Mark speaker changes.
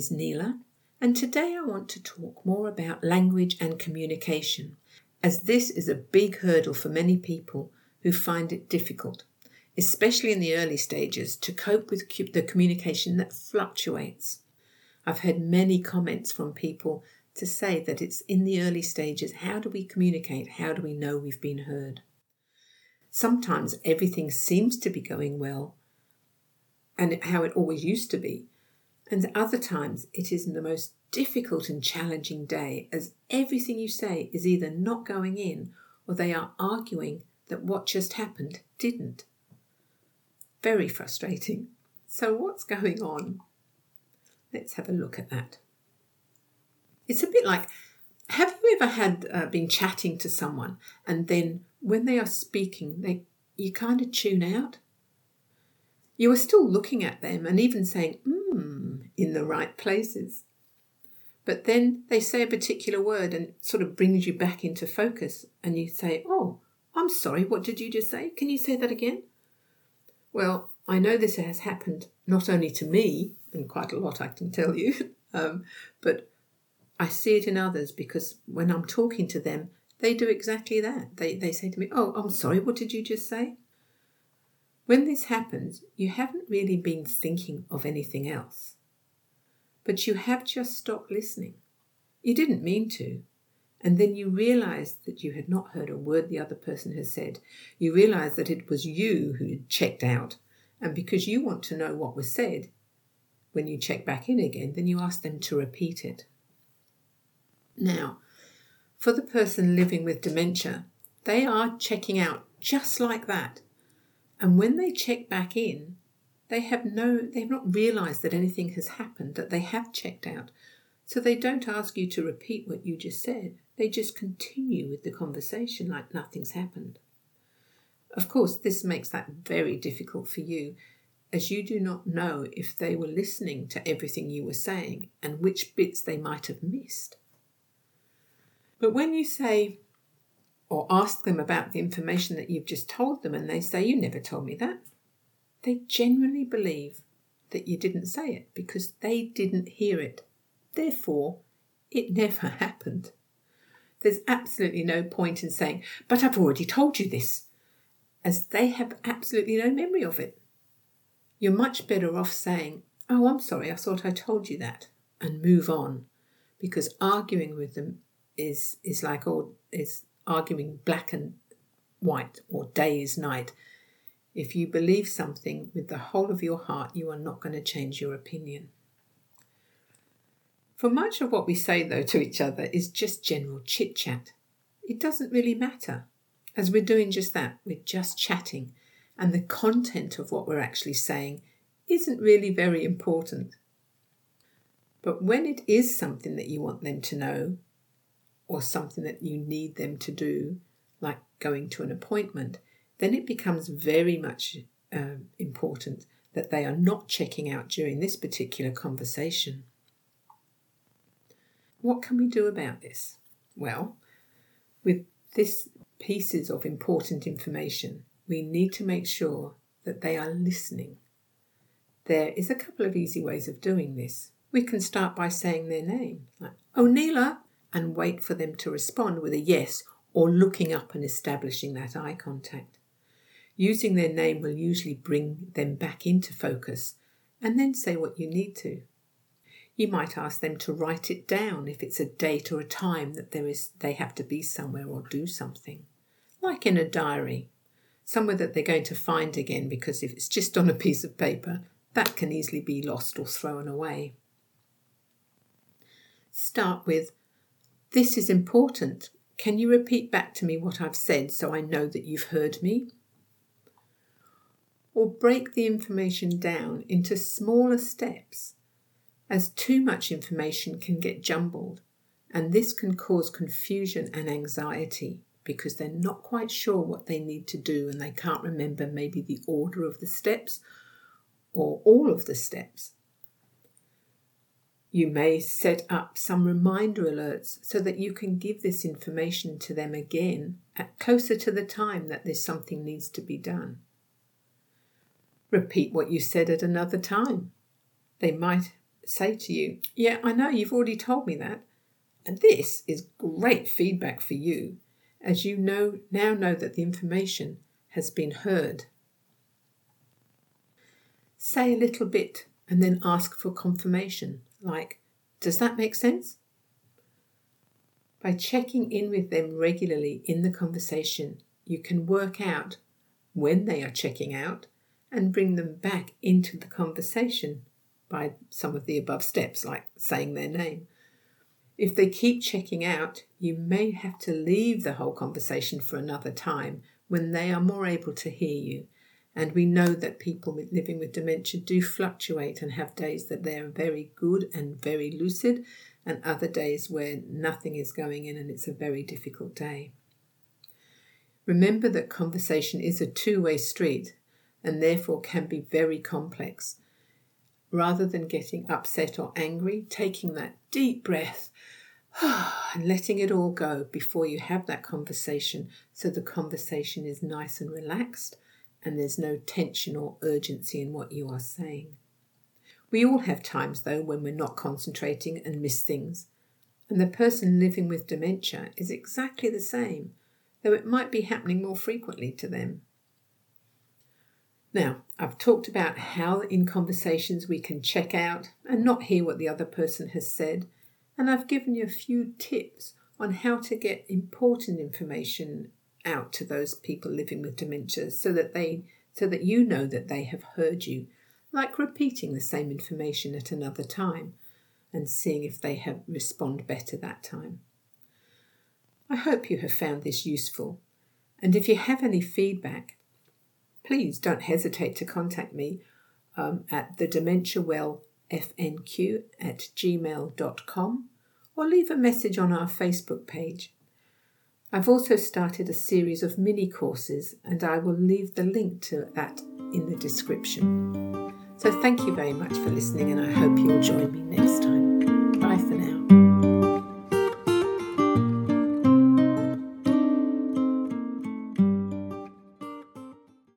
Speaker 1: is Nela, and today I want to talk more about language and communication, as this is a big hurdle for many people who find it difficult, especially in the early stages, to cope with the communication that fluctuates. I've heard many comments from people to say that it's in the early stages how do we communicate? How do we know we've been heard? Sometimes everything seems to be going well and how it always used to be. And other times it is the most difficult and challenging day as everything you say is either not going in or they are arguing that what just happened didn't. Very frustrating. So, what's going on? Let's have a look at that. It's a bit like have you ever had uh, been chatting to someone and then when they are speaking, they you kind of tune out? You are still looking at them and even saying, hmm, in the right places. But then they say a particular word and sort of brings you back into focus and you say, oh, I'm sorry, what did you just say? Can you say that again? Well, I know this has happened not only to me, and quite a lot I can tell you, um, but I see it in others because when I'm talking to them, they do exactly that. They, they say to me, Oh, I'm sorry, what did you just say? When this happens, you haven't really been thinking of anything else, but you have just stopped listening. You didn't mean to, and then you realize that you had not heard a word the other person has said. You realize that it was you who had checked out, and because you want to know what was said, when you check back in again, then you ask them to repeat it. Now, for the person living with dementia, they are checking out just like that. And when they check back in, they have no they've not realized that anything has happened, that they have checked out. So they don't ask you to repeat what you just said. They just continue with the conversation like nothing's happened. Of course, this makes that very difficult for you, as you do not know if they were listening to everything you were saying and which bits they might have missed. But when you say or ask them about the information that you've just told them and they say, You never told me that, they genuinely believe that you didn't say it because they didn't hear it. Therefore, it never happened. There's absolutely no point in saying, But I've already told you this, as they have absolutely no memory of it. You're much better off saying, Oh, I'm sorry, I thought I told you that, and move on, because arguing with them is is like all is arguing black and white or day is night. If you believe something with the whole of your heart, you are not going to change your opinion. For much of what we say, though, to each other is just general chit chat. It doesn't really matter, as we're doing just that, we're just chatting, and the content of what we're actually saying isn't really very important. But when it is something that you want them to know, or something that you need them to do, like going to an appointment, then it becomes very much um, important that they are not checking out during this particular conversation. What can we do about this? Well, with this pieces of important information, we need to make sure that they are listening. There is a couple of easy ways of doing this. We can start by saying their name, like, Oh, Nela, and wait for them to respond with a yes or looking up and establishing that eye contact. Using their name will usually bring them back into focus and then say what you need to. You might ask them to write it down if it's a date or a time that there is they have to be somewhere or do something. Like in a diary, somewhere that they're going to find again because if it's just on a piece of paper, that can easily be lost or thrown away. Start with this is important. Can you repeat back to me what I've said so I know that you've heard me? Or break the information down into smaller steps, as too much information can get jumbled, and this can cause confusion and anxiety because they're not quite sure what they need to do and they can't remember maybe the order of the steps or all of the steps. You may set up some reminder alerts so that you can give this information to them again at closer to the time that this something needs to be done. Repeat what you said at another time. They might say to you, Yeah, I know you've already told me that. And this is great feedback for you, as you know now know that the information has been heard. Say a little bit and then ask for confirmation, like, Does that make sense? By checking in with them regularly in the conversation, you can work out when they are checking out and bring them back into the conversation by some of the above steps, like saying their name. If they keep checking out, you may have to leave the whole conversation for another time when they are more able to hear you. And we know that people living with dementia do fluctuate and have days that they're very good and very lucid, and other days where nothing is going in and it's a very difficult day. Remember that conversation is a two way street and therefore can be very complex. Rather than getting upset or angry, taking that deep breath and letting it all go before you have that conversation so the conversation is nice and relaxed and there's no tension or urgency in what you are saying. We all have times, though, when we're not concentrating and miss things. And the person living with dementia is exactly the same, though it might be happening more frequently to them. Now, I've talked about how in conversations we can check out and not hear what the other person has said, and I've given you a few tips on how to get important information out to those people living with dementia so that they so that you know that they have heard you like repeating the same information at another time and seeing if they have respond better that time. I hope you have found this useful, and if you have any feedback, please don't hesitate to contact me um, at the at gmail.com or leave a message on our Facebook page. I've also started a series of mini courses, and I will leave the link to that in the description. So, thank you very much for listening, and I hope you'll join me next time.